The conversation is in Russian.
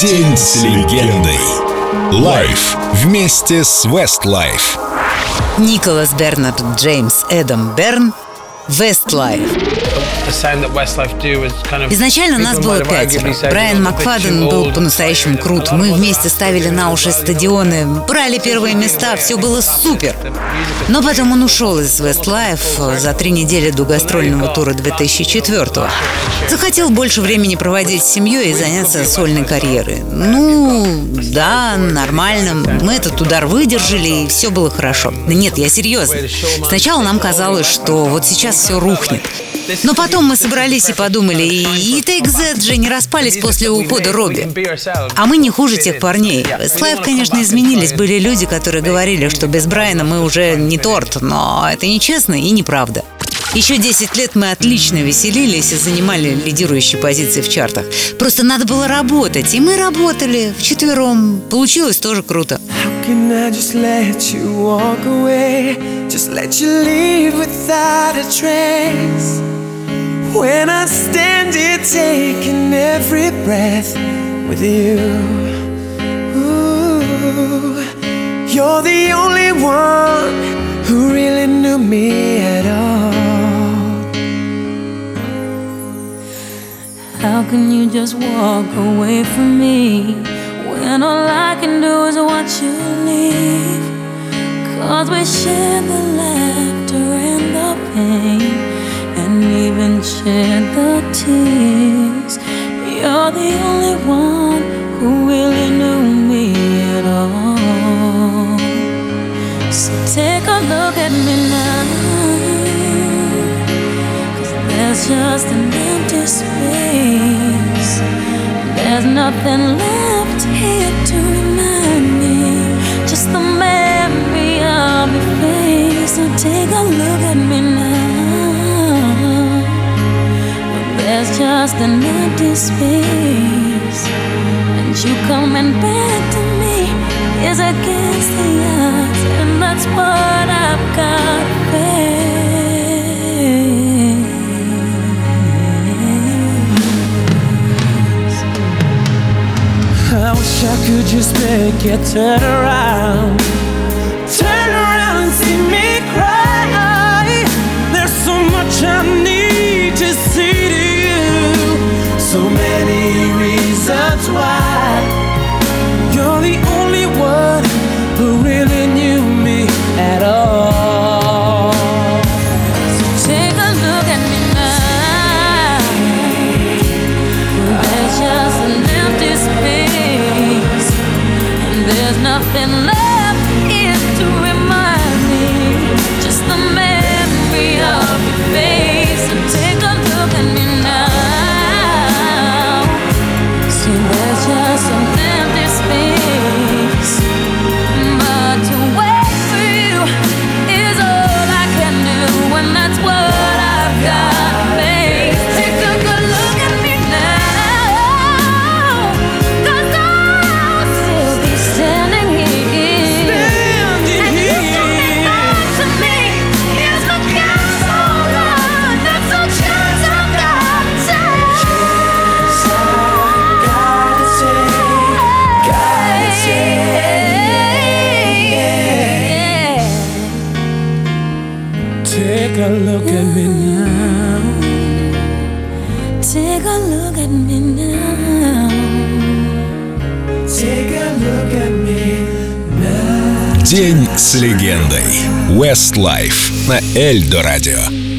День с легендой. Live вместе с Westlife. Николас Бернард Джеймс Эдам Берн Westlife. Изначально нас было пятеро. Брайан Макфаден был по-настоящему крут. Мы вместе ставили на уши стадионы, брали первые места, все было супер. Но потом он ушел из Westlife за три недели до гастрольного тура 2004 -го. Захотел больше времени проводить с семьей и заняться сольной карьерой. Ну, да, нормально. Мы этот удар выдержали, и все было хорошо. Нет, я серьезно. Сначала нам казалось, что вот сейчас все рухнет. Но потом мы собрались и подумали, и Take That же не распались после ухода Робби. А мы не хуже тех парней. Слайв, конечно, изменились. Были люди, которые говорили, что без Брайана мы уже не торт, но это нечестно и неправда. Еще 10 лет мы отлично веселились и занимали лидирующие позиции в чартах. Просто надо было работать, и мы работали вчетвером. Получилось тоже круто. When I stand here taking every breath with you Ooh, You're the only one who really knew me How can you just walk away from me When all I can do is watch you leave Cause we share the laughter and the pain and even shed the tears. You're the only one who really knew me at all. So take a look at me now. There's just an empty space. There's nothing left here to remind me. Just the memory of your face. So take a look at me now. There's just an empty space, and you coming back to me is against the odds, and that's what I've got to I wish I could just make it turn around, there's nothing left a look at me now. Take a look at me now. Take a look at me now. День с легендой. Westlife на Эльдо радио.